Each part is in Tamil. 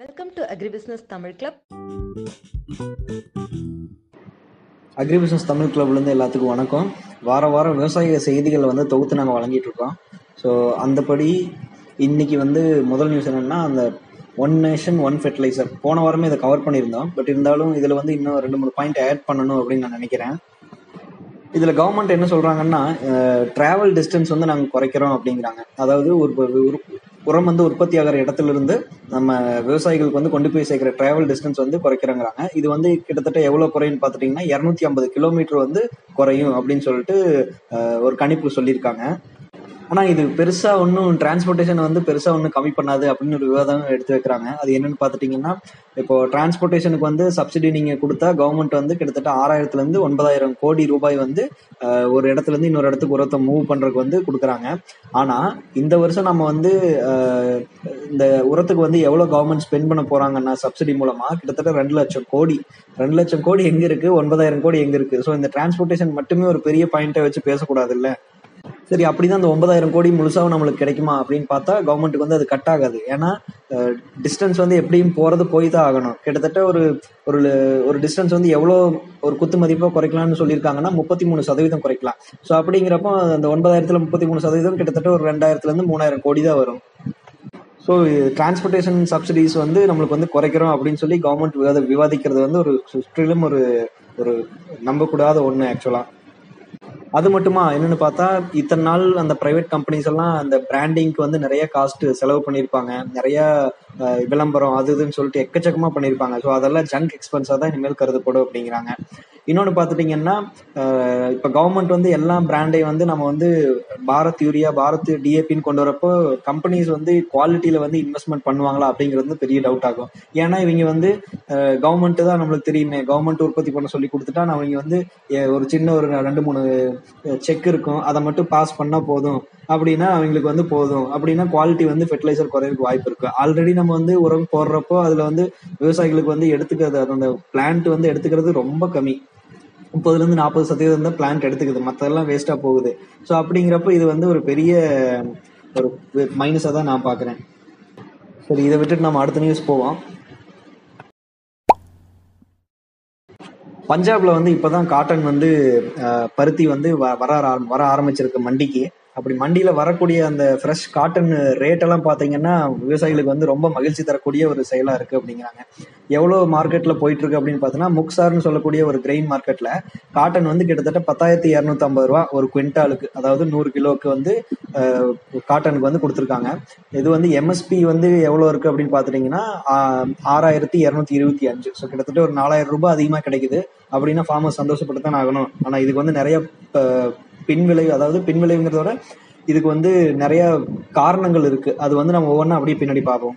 Welcome to agribusiness Tamil club agri business Tamil கிளப்லேருந்து எல்லாத்துக்கும் வணக்கம். வார வாரம் விவசாய செய்திகளை வந்து தொகுத்து நாங்கள் வழங்கிட்டு இருக்கோம். ஸோ அந்தபடி இன்னைக்கு வந்து முதல் நியூஸ் என்னன்னா அந்த ஒன் நேஷன் ஒன் ஃபெர்டிலைசர் போன வாரமே இதை கவர் பண்ணியிருந்தோம். பட் இருந்தாலும் இதில் வந்து இன்னும் ரெண்டு மூணு பாயிண்ட் ஆட் பண்ணணும் அப்படின்னு நான் நினைக்கிறேன். இதில் கவர்மெண்ட் என்ன சொல்கிறாங்கன்னா ட்ராவல் டிஸ்டன்ஸ் வந்து நாங்கள் குறைக்கிறோம் அப்படிங்கிறாங்க. அதாவது ஒரு ஒரு உரம் வந்து உற்பத்தி ஆகிற இடத்துல இருந்து நம்ம விவசாயிகளுக்கு வந்து கொண்டு போய் சேர்க்கிற டிராவல் டிஸ்டன்ஸ் வந்து குறைக்கிறாங்கிறாங்க. இது வந்து கிட்டத்தட்ட எவ்வளோ குறையுன்னு பார்த்துட்டிங்கன்னா இரநூத்தி ஐம்பது கிலோமீட்டர் வந்து குறையும் அப்படின்னு சொல்லிட்டு ஒரு கணிப்பு சொல்லியிருக்காங்க. ஆனால் இது பெருசாக ஒன்றும் டிரான்ஸ்போர்ட்டேஷன் வந்து பெருசாக ஒன்றும் கம்மி பண்ணாது அப்படின்னு ஒரு விவாதம் எடுத்து வைக்கிறாங்க. அது என்னன்னு பார்த்துட்டிங்கன்னா இப்போ டிரான்ஸ்போர்ட்டேஷனுக்கு வந்து சப்சிடி நீங்கள் கொடுத்தா கவர்மெண்ட் வந்து கிட்டத்தட்ட ஆறாயிரத்துலேருந்து ஒன்பதாயிரம் கோடி ரூபாய் வந்து ஒரு இடத்துல இருந்து இன்னொரு இடத்துக்கு உரத்தை மூவ் பண்ணுறதுக்கு வந்து கொடுக்குறாங்க. ஆனால் இந்த வருஷம் நம்ம வந்து இந்த உரத்துக்கு வந்து எவ்வளோ கவர்மெண்ட் ஸ்பெண்ட் பண்ண போகிறாங்கன்னா சப்சிடி மூலமாக கிட்டத்தட்ட ரெண்டு லட்சம் கோடி. ரெண்டு லட்சம் கோடி எங்கே இருக்குது ஒன்பதாயிரம் கோடி எங்கே இருக்குது ஸோ இந்த டிரான்ஸ்போர்ட்டேஷன் மட்டுமே ஒரு பெரிய பாயிண்ட்டை வச்சு பேசக்கூடாது இல்லை சரி அப்படிதான் அந்த ஒன்பதாயிரம் கோடி முழுசாக நம்மளுக்கு கிடைக்குமா அப்படின்னு பார்த்தா கவர்மெண்ட்டுக்கு வந்து அது கட் ஆகாது. ஏன்னா டிஸ்டன்ஸ் வந்து எப்படியும் போறது போய் தான் ஆகணும். கிட்டத்தட்ட ஒரு ஒரு ஒரு டிஸ்டன்ஸ் வந்து எவ்வளோ ஒரு குத்து மதிப்பாக குறைக்கலாம்னு சொல்லியிருக்காங்கன்னா முப்பத்தி மூணு சதவீதம் குறைக்கலாம். ஸோ அப்படிங்கிறப்போ அந்த ஒன்பதாயிரத்துல முப்பத்தி மூணு சதவீதம் கிட்டத்தட்ட ஒரு ரெண்டாயிரத்துலேருந்து மூணாயிரம் கோடி தான் வரும். ஸோ டிரான்ஸ்போர்ட்டேஷன் சப்சிடிஸ் வந்து நம்மளுக்கு வந்து குறைக்கிறோம் அப்படின்னு சொல்லி கவர்மெண்ட் விவாத விவாதிக்கிறது வந்து ஒரு சுற்றிலும் ஒரு ஒரு நம்பக்கூடாத ஒன்று ஆக்சுவலாக அது மட்டுமா? என்னன்னு பார்த்தா இத்தனை நாள் அந்த பிரைவேட் கம்பெனிஸ் எல்லாம் அந்த பிராண்டிங்க்கு வந்து நிறைய காஸ்ட் செலவு பண்ணியிருப்பாங்க. நிறைய விளம்பரம் அது இதுன்னு சொல்லிட்டு எக்கச்சக்கமா பண்ணியிருப்பாங்க. ஸோ அதெல்லாம் ஜங்க் எக்ஸ்பென்ஸாக தான் இனிமேல் கருதப்படும் அப்படிங்கிறாங்க. இன்னொன்று பார்த்துட்டிங்கன்னா இப்போ கவர்மெண்ட் வந்து எல்லா பிராண்டையும் வந்து நம்ம வந்து பாரத் யூரியா பாரத் டிஏபின்னு கொண்டு வரப்போ கம்பெனிஸ் வந்து குவாலிட்டியில வந்து இன்வெஸ்ட்மெண்ட் பண்ணுவாங்களா அப்படிங்கிறது வந்து பெரிய டவுட் ஆகும். ஏன்னா இவங்க வந்து கவர்மெண்ட் தான் நம்மளுக்கு தெரியுமே. கவர்மெண்ட் உற்பத்தி பண்ண சொல்லி கொடுத்துட்டா நான் இவங்க வந்து ஒரு சின்ன ஒரு ரெண்டு மூணு செக் இருக்கும். அதை மட்டும் பாஸ் பண்ணா போதும். அப்படின்னா அவங்களுக்கு வந்து போதும். அப்படின்னா குவாலிட்டி வந்து ஃபெர்டிலைசர் குறையிறதுக்கு வாய்ப்பு இருக்கு. ஆல்ரெடி நம்ம வந்து உரம் போடுறப்போ அதுல வந்து விவசாயிகளுக்கு வந்து எடுத்துக்கிறது அது அந்த பிளான்ட் வந்து எடுத்துக்கிறது ரொம்ப கம்மி. முப்பதுல இருந்து நாற்பது சதவீதம் தான் பிளான்ட் எடுத்துக்குது. மற்றதெல்லாம் வேஸ்டா போகுது. ஸோ அப்படிங்கிறப்ப இது வந்து ஒரு பெரிய ஒரு மைனஸா தான் நான் பாக்குறேன் சரி இதை விட்டுட்டு நம்ம அடுத்த நியூஸ் போவோம். பஞ்சாப்ல வந்து இப்பதான் காட்டன் வந்து பருத்தி வந்து வ- வர வர ஆரம்பிச்சிருக்கு மண்டிக்கு. அப்படி மண்டியில வரக்கூடிய அந்த ஃப்ரெஷ் காட்டன் ரேட் எல்லாம் பாத்தீங்கன்னா விவசாயிகளுக்கு வந்து ரொம்ப மகிழ்ச்சி தரக்கூடிய ஒரு செயலா இருக்கு அப்படிங்கிறாங்க. எவ்வளவு மார்க்கெட்ல போயிட்டு இருக்கு அப்படின்னு பார்த்தோன்னா முக்சார்னு சொல்லக்கூடிய ஒரு கிரெயின் மார்க்கெட்ல காட்டன் வந்து கிட்டத்தட்ட பத்தாயிரத்தி இரநூத்தி ஐம்பது ரூபா ஒரு குவிண்டாலுக்கு அதாவது நூறு கிலோவுக்கு வந்து காட்டனுக்கு வந்து கொடுத்துருக்காங்க. இது வந்து எம்எஸ்பி வந்து எவ்வளவு இருக்கு அப்படின்னு பாத்துட்டீங்கன்னா ஆறாயிரத்தி இருநூத்தி இருபத்தி அஞ்சு. ஸோ கிட்டத்தட்ட ஒரு நாலாயிரம் ரூபாய் அதிகமா கிடைக்குது. அப்படின்னா ஃபார்மர் சந்தோஷப்பட்டு தான் ஆகணும். ஆனா இதுக்கு வந்து நிறைய பின்விளைவு அதாவது பின்விளைவுங்கிறத விட இதுக்கு வந்து நிறைய காரணங்கள் இருக்கு. அது வந்து நம்ம ஒவ்வொன்றா அப்படியே பின்னாடி பார்ப்போம்.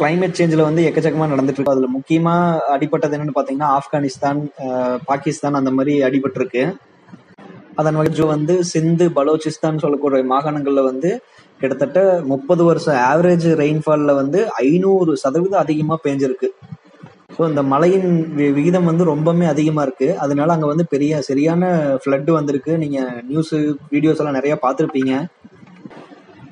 கிளைமேட் சேஞ்சில் வந்து எக்கச்சக்கமாக நடந்துட்டு இருக்கு. அதில் முக்கியமாக அடிபட்டது என்னன்னு பார்த்தீங்கன்னா ஆப்கானிஸ்தான் பாகிஸ்தான் அந்த மாதிரி அடிபட்டிருக்கு. அதன் வகை வந்து சிந்து பலோச்சிஸ்தான் சொல்லக்கூடிய மாகாணங்களில் வந்து கிட்டத்தட்ட முப்பது வருஷம் ஆவரேஜ் ரெயின்ஃபால்ல வந்து ஐநூறு சதவீதம் அதிகமாக பேஞ்சிருக்கு. ஸோ இந்த மழையின் வி- விகிதம் வந்து ரொம்பவுமே அதிகமாக இருக்கு. அதனால அங்கே வந்து பெரிய சரியான ஃப்ளட்டு வந்திருக்கு. நீங்கள் நியூஸு வீடியோஸ் எல்லாம் நிறையா பார்த்துருப்பீங்க.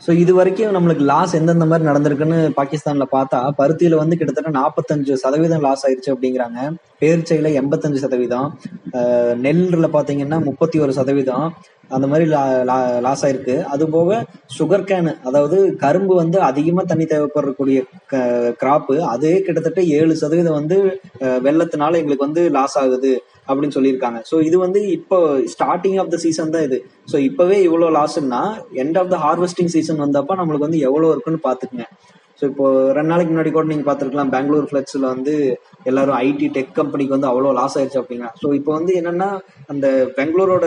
ஸோ இது வரைக்கும் நம்மளுக்கு லாஸ் எந்தெந்த மாதிரி நடந்திருக்குன்னு பாகிஸ்தானில் பார்த்தா பருத்தியில் வந்து கிட்டத்தட்ட நாற்பத்தஞ்சு சதவீதம் லாஸ் ஆயிடுச்சு அப்படிங்கிறாங்க. பேர்ச்சையில எண்பத்தஞ்சு சதவீதம். நெல்லில் பார்த்தீங்கன்னா பாத்தீங்கன்னா முப்பத்தி ஒரு சதவீதம். அந்த மாதிரி லாஸ் ஆயிருக்கு. அது போக சுகர் கேனு அதாவது கரும்பு வந்து அதிகமா தண்ணி தேவைப்படக்கூடிய கிராப்பு அதே கிட்டத்தட்ட ஏழு சதவீதம் வந்து வெள்ளத்தினால எங்களுக்கு வந்து லாஸ் ஆகுது அப்படின்னு சொல்லியிருக்காங்க. ஸோ இது வந்து இப்போ ஸ்டார்டிங் ஆஃப் த சீசன் தான் இது. ஸோ இப்பவே இவ்வளோ லாஸ்ன்னா end of the harvesting season வந்தப்ப நம்மளுக்கு வந்து எவ்வளோ இருக்குன்னு பாத்துக்குங்க. ஸோ இப்போ ரெண்டு நாளைக்கு முன்னாடி கூட நீங்க பார்த்துருக்கலாம் பெங்களூர் ஃபிளக்ஸ்ல வந்து எல்லாரும் ஐடி டெக் கம்பெனிக்கு வந்து அவ்வளோ லாஸ் ஆயிடுச்சு அப்படிங்க ஸோ இப்போ வந்து என்னன்னா அந்த பெங்களூரோட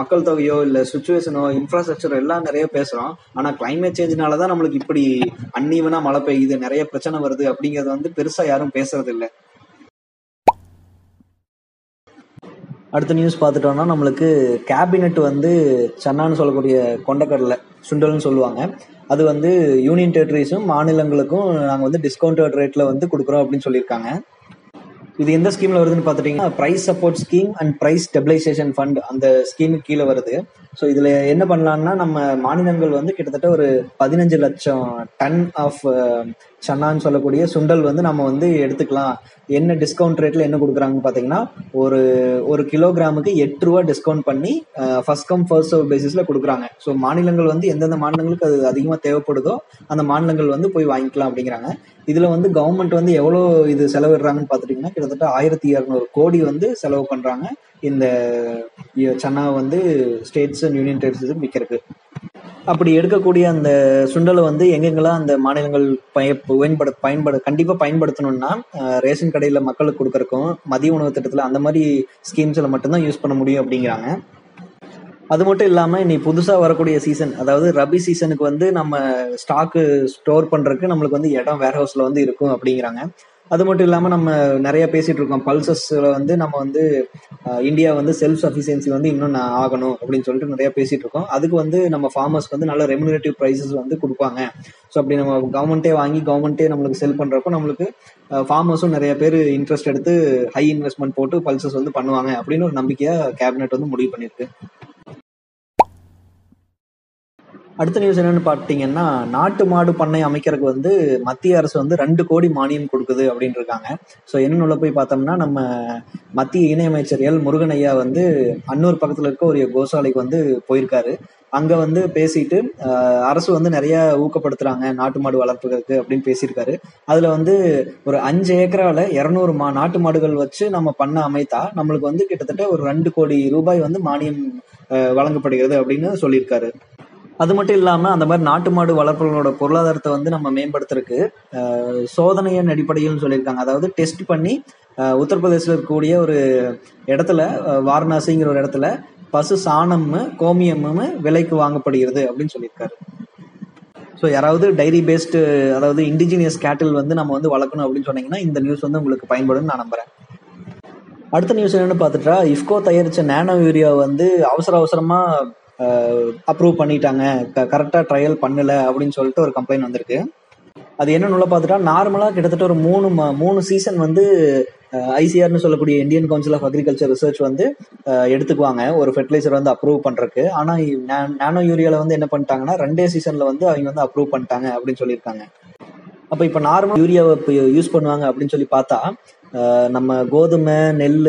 மக்கள் தொகையோ இல்ல சுச்சுவேஷனோ இன்ஃப்ராஸ்ட்ரக்சர் எல்லாம் நிறைய பேசுறோம். ஆனா கிளைமேட் சேஞ்சினால தான் நம்மளுக்கு இப்படி அன்னீவனா மழை பெய்யுது நிறைய பிரச்சனை வருது அப்படிங்கறது வந்து பெருசா யாரும் பேசுறது இல்லை. அடுத்த நியூஸ் பார்த்துட்டோம்னா நம்மளுக்கு கேபினெட் வந்து சன்னான்னு சொல்லக்கூடிய கொண்டக்கடலை சுண்டல்னு சொல்லுவாங்க. அது வந்து யூனியன் டெரிட்டரிஸும் மாநிலங்களுக்கும் நாங்கள் வந்து டிஸ்கவுண்டட் ரேட்டில் வந்து கொடுக்குறோம் அப்படின்னு சொல்லியிருக்காங்க. இது எந்த ஸ்கீமில் வருதுன்னு பார்த்துட்டிங்கன்னா price support scheme and price stabilisation fund அந்த ஸ்கீமுக்கு கீழே வருது. ஸோ இதுல என்ன பண்ணலாம்னா நம்ம மாநிலங்கள் வந்து கிட்டத்தட்ட ஒரு பதினஞ்சு லட்சம் டன் ஆஃப் uh, சன்னான்னு சொல்லக்கூடிய சுண்டல் வந்து நம்ம வந்து எடுத்துக்கலாம். என்ன டிஸ்கவுண்ட் ரேட்ல என்ன கொடுக்குறாங்கன்னு பார்த்தீங்கன்னா ஒரு ஒரு கிலோகிராமுக்கு எட்டு ரூபா டிஸ்கவுண்ட் பண்ணி ஃபர்ஸ்ட் கம் ஃபர்ஸ்ட் சர்வ் பேசிஸ்ல கொடுக்குறாங்க. ஸோ மாநிலங்கள் வந்து எந்தெந்த மாநிலங்களுக்கு அது அதிகமாக தேவைப்படுதோ அந்த மாநிலங்கள் வந்து போய் வாங்கிக்கலாம் அப்படிங்கிறாங்க. இதுல வந்து கவர்மெண்ட் வந்து எவ்வளோ இது செலவிடுறாங்கன்னு பார்த்துட்டிங்கன்னா கிட்டத்தட்ட ஆயிரத்தி இரநூறு கோடி வந்து செலவு பண்றாங்க. இந்த சன்னா வந்து ஸ்டேட்ஸ் அண்ட் யூனியன் டெரிட்டரிஸ் விற்கிறதுக்கு அப்படி எடுக்கக்கூடிய அந்த சுண்டலை வந்து எங்கெங்கெல்லாம் அந்த மாநிலங்கள் பய பயன்பட பயன்பட கண்டிப்பாக பயன்படுத்தணும்னா ரேஷன் கடையில் மக்களுக்கு கொடுக்குறக்கும் மதிய உணவு திட்டத்தில் அந்த மாதிரி ஸ்கீம்ஸில் மட்டும்தான் யூஸ் பண்ண முடியும் அப்படிங்கிறாங்க. அது மட்டும் இல்லாமல் இனி புதுசாக வரக்கூடிய சீசன் அதாவது ரபி சீசனுக்கு வந்து நம்ம ஸ்டாக்கு ஸ்டோர் பண்ணுறதுக்கு நம்மளுக்கு வந்து இடம் வேர் ஹவுஸில் வந்து இருக்கும் அப்படிங்கிறாங்க. அது மட்டும் இல்லாம நம்ம நிறைய பேசிட்டு இருக்கோம். பல்சஸ்ல வந்து நம்ம வந்து இந்தியா வந்து செல்ஃப் சஃபிஷியன்சி வந்து இன்னும் நான் ஆகணும் அப்படின்னு சொல்லிட்டு நிறைய பேசிட்டு இருக்கோம். அதுக்கு வந்து நம்ம ஃபார்மர்ஸ்க்கு வந்து நல்ல ரெமுனரேட்டிவ் ப்ரைஸஸ் வந்து கொடுப்பாங்க. ஸோ அப்படி நம்ம கவர்மெண்ட்டே வாங்கி கவர்மெண்ட்டே நம்மளுக்கு செல் பண்றப்போ நம்மளுக்கு ஃபார்மர்ஸும் நிறைய பேர் இன்ட்ரெஸ்ட் எடுத்து ஹை இன்வெஸ்ட்மெண்ட் போட்டு பல்சஸ் வந்து பண்ணுவாங்க அப்படின்னு ஒரு நம்பிக்கையா கேபினெட் வந்து முடிவு பண்ணியிருக்கு. அடுத்த நியூஸ் என்னன்னு பார்த்தீங்கன்னா நாட்டு மாடு பண்ணை அமைக்கிறதுக்கு வந்து மத்திய அரசு வந்து ரெண்டு கோடி மானியம் கொடுக்குது அப்படின்னு இருக்காங்க ஸோ என்ன உள்ள போய் பார்த்தோம்னா நம்ம மத்திய இணையமைச்சர் எல் முருகன் ஐயா வந்து அன்னூர் பக்கத்துல இருக்க ஒரு கோசாலைக்கு வந்து போயிருக்காரு. அங்க வந்து பேசிட்டு அரசு வந்து நிறைய ஊக்கப்படுத்துறாங்க நாட்டு மாடு வளர்ப்புகளுக்கு அப்படின்னு பேசியிருக்காரு. அதுல வந்து ஒரு அஞ்சு ஏக்கரால இருநூறு மா நாட்டு மாடுகள் வச்சு நம்ம பண்ண அமைத்தா நம்மளுக்கு வந்து கிட்டத்தட்ட ஒரு ரெண்டு கோடி ரூபாய் வந்து மானியம் வழங்கப்படுகிறது அப்படின்னு சொல்லியிருக்காரு. அது மட்டும் இல்லாம அந்த மாதிரி நாட்டு மாடு வளர்ப்புகளோட பொருளாதாரத்தை வந்து நம்ம மேம்படுத்துறதுக்கு சோதனையின் அடிப்படையில் சொல்லியிருக்காங்க. அதாவது டெஸ்ட் பண்ணி உத்தரப்பிரதேசில் இருக்கக்கூடிய ஒரு இடத்துல வாரணாசிங்கிற ஒரு இடத்துல பசு சாணமும் கோமியமும் விலைக்கு வாங்கப்படுகிறது அப்படின்னு சொல்லியிருக்காரு. ஸோ யாராவது டைரி பேஸ்டு அதாவது இண்டிஜினியஸ் கேட்டில் வந்து நம்ம வந்து வளர்க்கணும் அப்படின்னு சொன்னீங்கன்னா இந்த நியூஸ் வந்து உங்களுக்கு பயன்படும் நான் நம்புறேன். அடுத்த நியூஸ் என்னன்னு பார்த்துட்டா இஃப்கோ தயாரிச்ச நேனோ யூரியா வந்து அவசர அவசரமா அப்ரூவ் பண்ணிட்டாங்க. கரெக்டாக ட்ரையல் பண்ணல அப்படின்னு சொல்லிட்டு ஒரு கம்ப்ளைண்ட் வந்திருக்கு. அது என்னன்னு பார்த்துட்டா நார்மலாக கிட்டத்தட்ட ஒரு மூணு ம- மூணு சீசன் வந்து ஐசிஆர்னு சொல்லக்கூடிய Indian council of agriculture research வந்து எடுத்துக்குவாங்க. ஒரு ஃபெர்டிலைசர் வந்து அப்ரூவ் பண்ணுறக்கு ஆனால் நானோ யூரியாவில் வந்து என்ன பண்ணிட்டாங்கன்னா ரெண்டே சீசனில் வந்து அவங்க வந்து அப்ரூவ் பண்ணிட்டாங்க அப்படின்னு சொல்லியிருக்காங்க. அப்போ இப்போ நார்மல் யூரியாவை இப்போ யூஸ் பண்ணுவாங்க அப்படின்னு சொல்லி பார்த்தா நம்ம கோதுமை நெல்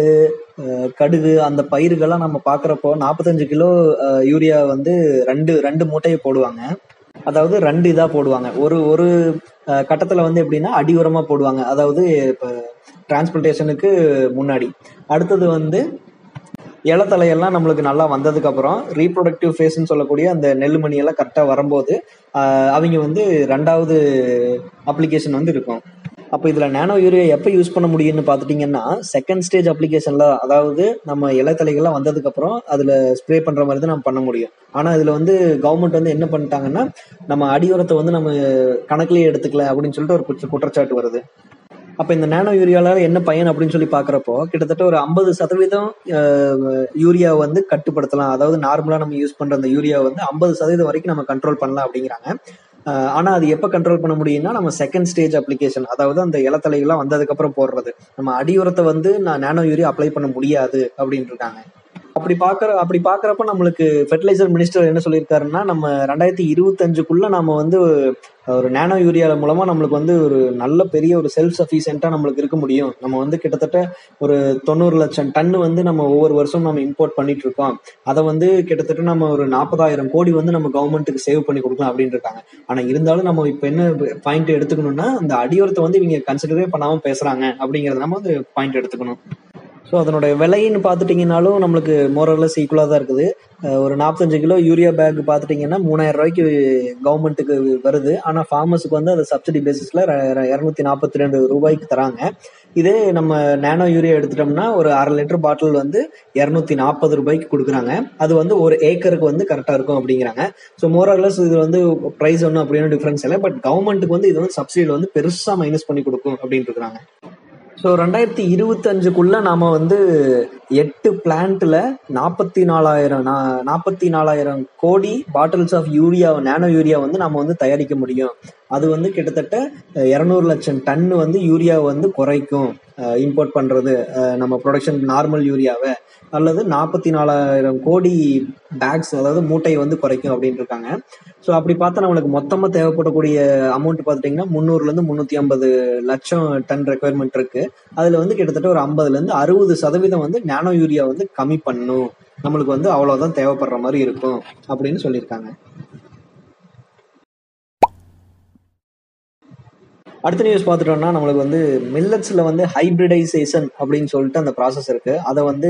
கடுகு அந்த பயிர்கள்லாம் நம்ம பார்க்குறப்போ நாற்பத்தஞ்சு கிலோ யூரியா வந்து ரெண்டு ரெண்டு மூட்டையை போடுவாங்க. அதாவது ரெண்டு இதா போடுவாங்க. ஒரு ஒரு கட்டத்தில் கட்டத்துல வந்து எப்படின்னா அடி உரமா போடுவாங்க. அதாவது இப்போ டிரான்ஸ்பிளேஷனுக்கு முன்னாடி. அடுத்தது வந்து இலத்தலையெல்லாம் நம்மளுக்கு நல்லா வந்ததுக்கு அப்புறம் ரீப்ரொடக்டிவ் ஃபேஸ்ன்னு சொல்லக்கூடிய அந்த நெல்லுமணி கரெக்டாக வரும்போது அவங்க வந்து ரெண்டாவது அப்ளிகேஷன் வந்து இருக்கும். அப்போ இதில் நானோ யூரியா எப்போ யூஸ் பண்ண முடியும்னு பார்த்துட்டிங்கன்னா செகண்ட் ஸ்டேஜ் அப்ளிகேஷனில் அதாவது நம்ம இலைத்தலைகள்லாம் வந்ததுக்கப்புறம் அதில் ஸ்ப்ரே பண்ணுற மாதிரி தான் நம்ம பண்ண முடியும். ஆனால் இதில் வந்து கவர்மெண்ட் வந்து என்ன பண்ணிட்டாங்கன்னா நம்ம அடியுரத்தை வந்து நம்ம கணக்குலேயே எடுத்துக்கல அப்படின்னு சொல்லிட்டு ஒரு குற்ற- குற்றச்சாட்டு வருது. அப்போ இந்த நானோ யூரியால என்ன பயன் அப்படின்னு சொல்லி பார்க்குறப்போ கிட்டத்தட்ட ஒரு ஐம்பது சதவீதம் யூரியாவை யூரியா வந்து கட்டுப்படுத்தலாம். அதாவது நார்மலாக நம்ம யூஸ் பண்ணுற அந்த யூரியா வந்து ஐம்பது சதவீதம் வரைக்கும் நம்ம கண்ட்ரோல் பண்ணலாம் அப்படிங்கிறாங்க. ஆனா அது எப்ப கண்ட்ரோல் பண்ண முடியும்னா நம்ம செகண்ட் ஸ்டேஜ் அப்ளிகேஷன் அதாவது அந்த இலத்தலைகள்லாம் வந்ததுக்கு அப்புறம் போடுறது. நம்ம அடியுரத்தை வந்து நான் நானோ யூரியா அப்ளை பண்ண முடியாது அப்படின்னு இருக்காங்க. அப்படி பாக்குற அப்படி பாக்குறப்ப நம்மளுக்கு ஃபெர்டிலைசர் மினிஸ்டர் என்ன சொல்லியிருக்காருன்னா நம்ம ரெண்டாயிரத்தி இருபத்தஞ்சுக்குள்ள நம்ம வந்து ஒரு நேனோ யூரியா மூலமா நம்மளுக்கு வந்து ஒரு நல்ல பெரிய ஒரு செல்ஃப் சஃபிஷியன்ட்டா நம்மளுக்கு இருக்க முடியும். நம்ம வந்து கிட்டத்தட்ட ஒரு தொண்ணூறு லட்சம் டன்னு வந்து நம்ம ஒவ்வொரு வருஷம் நம்ம இம்போர்ட் பண்ணிட்டு இருக்கோம். அதை வந்து கிட்டத்தட்ட நம்ம ஒரு நாற்பதாயிரம் கோடி வந்து நம்ம கவர்மெண்ட்டுக்கு சேவ் பண்ணி கொடுக்கலாம் அப்படின்னு இருக்காங்க. ஆனா இருந்தாலும் நம்ம இப்ப என்ன பாயிண்ட் எடுத்துக்கணும்னா அந்த அடியோரத்தை வந்து இவங்க கன்சிடரே பண்ணாம பேசுறாங்க அப்படிங்கறத நம்ம வந்து பாயிண்ட் எடுத்துக்கணும். ஸோ அதனுடைய விலைன்னு பார்த்துட்டிங்கனாலும் நம்மளுக்கு மோரலஸ் ஈக்குவலாக தான் இருக்குது. ஒரு நாற்பத்தஞ்சு கிலோ யூரியா பேக் பார்த்துட்டிங்கன்னா மூணாயிரம் ரூபாய்க்கு கவர்மெண்ட்டுக்கு வருது. ஆனால் ஃபார்மர்ஸுக்கு வந்து அது சப்சிடி பேசிஸில் இரநூத்தி நாற்பத்தி ரெண்டு ரூபாய்க்கு தராங்க. இதே நம்ம நேனோ யூரியா எடுத்துட்டோம்னா ஒரு அரை லிட்டர் பாட்டில் வந்து இரநூத்தி நாற்பது ரூபாய்க்கு கொடுக்குறாங்க. அது வந்து ஒரு ஏக்கருக்கு வந்து கரெக்டாக இருக்கும் அப்படிங்கிறாங்க. ஸோ மோரலஸ் இது வந்து ப்ரைஸ் ஒன்றும் அப்படின்னு டிஃப்ரென்ஸ் இல்லை. பட் கவர்மெண்ட்டுக்கு வந்து இது வந்து சப்சிடியில் வந்து பெருசாக மைனஸ் பண்ணி கொடுக்கும் அப்படின்னு இருக்கிறாங்க ஸோ ரெண்டாயிரத்தி இருபத்தஞ்சுக்குள்ள நாம வந்து எட்டு பிளான்ட்ல நாற்பத்தி நாலாயிரம் நாற்பத்தி நாலாயிரம் crore bottles of urea nano urea வந்து நம்ம வந்து தயாரிக்க முடியும். அது வந்து கிட்டத்தட்ட இரநூறு லட்சம் டன் வந்து யூரியா வந்து குறைக்கும். இம்போர்ட் பண்றது நம்ம ப்ரொடக்ஷன் நார்மல் யூரியாவை. அல்லது நாற்பத்தி நாலாயிரம் கோடி பேக்ஸ் அதாவது மூட்டை வந்து குறைக்கும் அப்படின்னு இருக்காங்க. ஸோ அப்படி பார்த்தா நம்மளுக்கு மொத்தமாக தேவைப்படக்கூடிய அமௌண்ட் பார்த்துட்டிங்கன்னா முந்நூறுலேருந்து முந்நூற்றி ஐம்பது லட்சம் டன் ரெக்குயர்மெண்ட் இருக்கு. அதில் வந்து கிட்டத்தட்ட ஒரு ஐம்பதுலேருந்து அறுபது சதவீதம் வந்து நானோ யூரியா வந்து கம்மி பண்ணும். நம்மளுக்கு வந்து அவ்வளோதான் தேவைப்படுற மாதிரி இருக்கும் அப்படின்னு சொல்லியிருக்காங்க. அடுத்த நியூஸ் பார்த்துட்டோம்னா நம்மளுக்கு வந்து மில்லட்ஸில் வந்து ஹைப்ரிடைசேஷன் அப்படின்னு சொல்லிட்டு அந்த ப்ராசஸ் இருக்குது அதை வந்து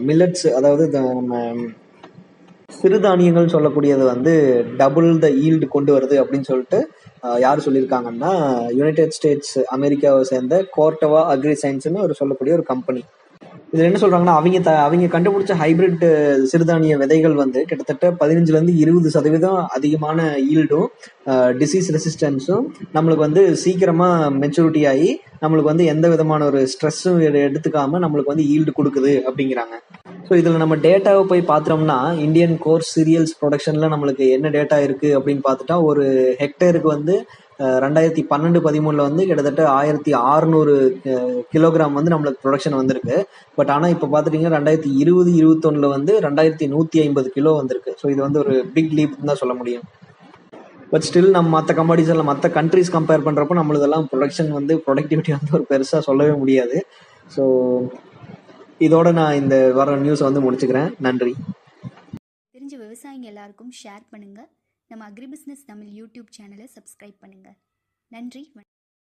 மில்லட்ஸ் அதாவது நம்ம சிறுதானியங்கள் சொல்லக்கூடியது வந்து டபுள் த ஈல்டு கொண்டு வருது அப்படின்னு சொல்லிட்டு யார் சொல்லியிருக்காங்கன்னா யுனைடெட் ஸ்டேட்ஸ் அமெரிக்காவை சேர்ந்த கோர்டவா அக்ரி சயின்ஸ்னு ஒரு சொல்லக்கூடிய ஒரு கம்பெனி இதுல என்ன சொல்றாங்கன்னா அவங்க த அவங்க கண்டுபிடிச்ச ஹைபிரிட் சிறுதானிய விதைகள் வந்து கிட்டத்தட்ட பதினஞ்சுல இருந்து இருபது சதவீதம் அதிகமான ஈல்டும் டிசீஸ் ரெசிஸ்டன்ஸும் நம்மளுக்கு வந்து சீக்கிரமா மெச்சூரிட்டி ஆகி நம்மளுக்கு வந்து எந்த விதமான ஒரு ஸ்ட்ரெஸ்ஸும் எடுத்துக்காம நம்மளுக்கு வந்து ஈல்டு கொடுக்குது அப்படிங்கிறாங்க. ஸோ இதில் நம்ம டேட்டாவை போய் பார்த்தோம்னா இந்தியன் கோர்ஸ் சீரியல்ஸ் ப்ரொடக்ஷனில் நம்மளுக்கு என்ன டேட்டா இருக்குது அப்படின்னு பார்த்துட்டா ஒரு ஹெக்டேருக்கு வந்து ரெண்டாயிரத்தி பன்னெண்டு பதிமூணில் வந்து கிட்டத்தட்ட ஆயிரத்தி ஆறுநூறு கிலோகிராம் வந்து நம்மளுக்கு ப்ரொடக்ஷன் வந்திருக்கு. பட் ஆனால் இப்போ பார்த்துட்டிங்கன்னா ரெண்டாயிரத்தி இருபது இருபத்தொன்னில் வந்து ரெண்டாயிரத்தி நூற்றி ஐம்பது கிலோ வந்திருக்கு. ஸோ இது வந்து ஒரு பிக் லீப் தான் சொல்ல முடியும். பட் ஸ்டில் நம்ம மற்ற கம்பாடிஸ் மற்ற கண்ட்ரிஸ் கம்பேர் பண்ணுறப்போ நம்மளதெல்லாம் ப்ரொடக்ஷன் வந்து ப்ரொடக்டிவிட்டி வந்து ஒரு பெருசாக சொல்லவே முடியாது. ஸோ இதோட நான் இந்த வர நியூஸை வந்து முடிச்சுக்கிறேன். நன்றி. தெரிஞ்ச விவசாயிங்க எல்லாருக்கும் ஷேர் பண்ணுங்கள் நம்ம அக்ரி பிஸ்னஸ் தமிழ் யூடியூப் சேனலை சப்ஸ்கிரைப் பண்ணுங்கள் நன்றி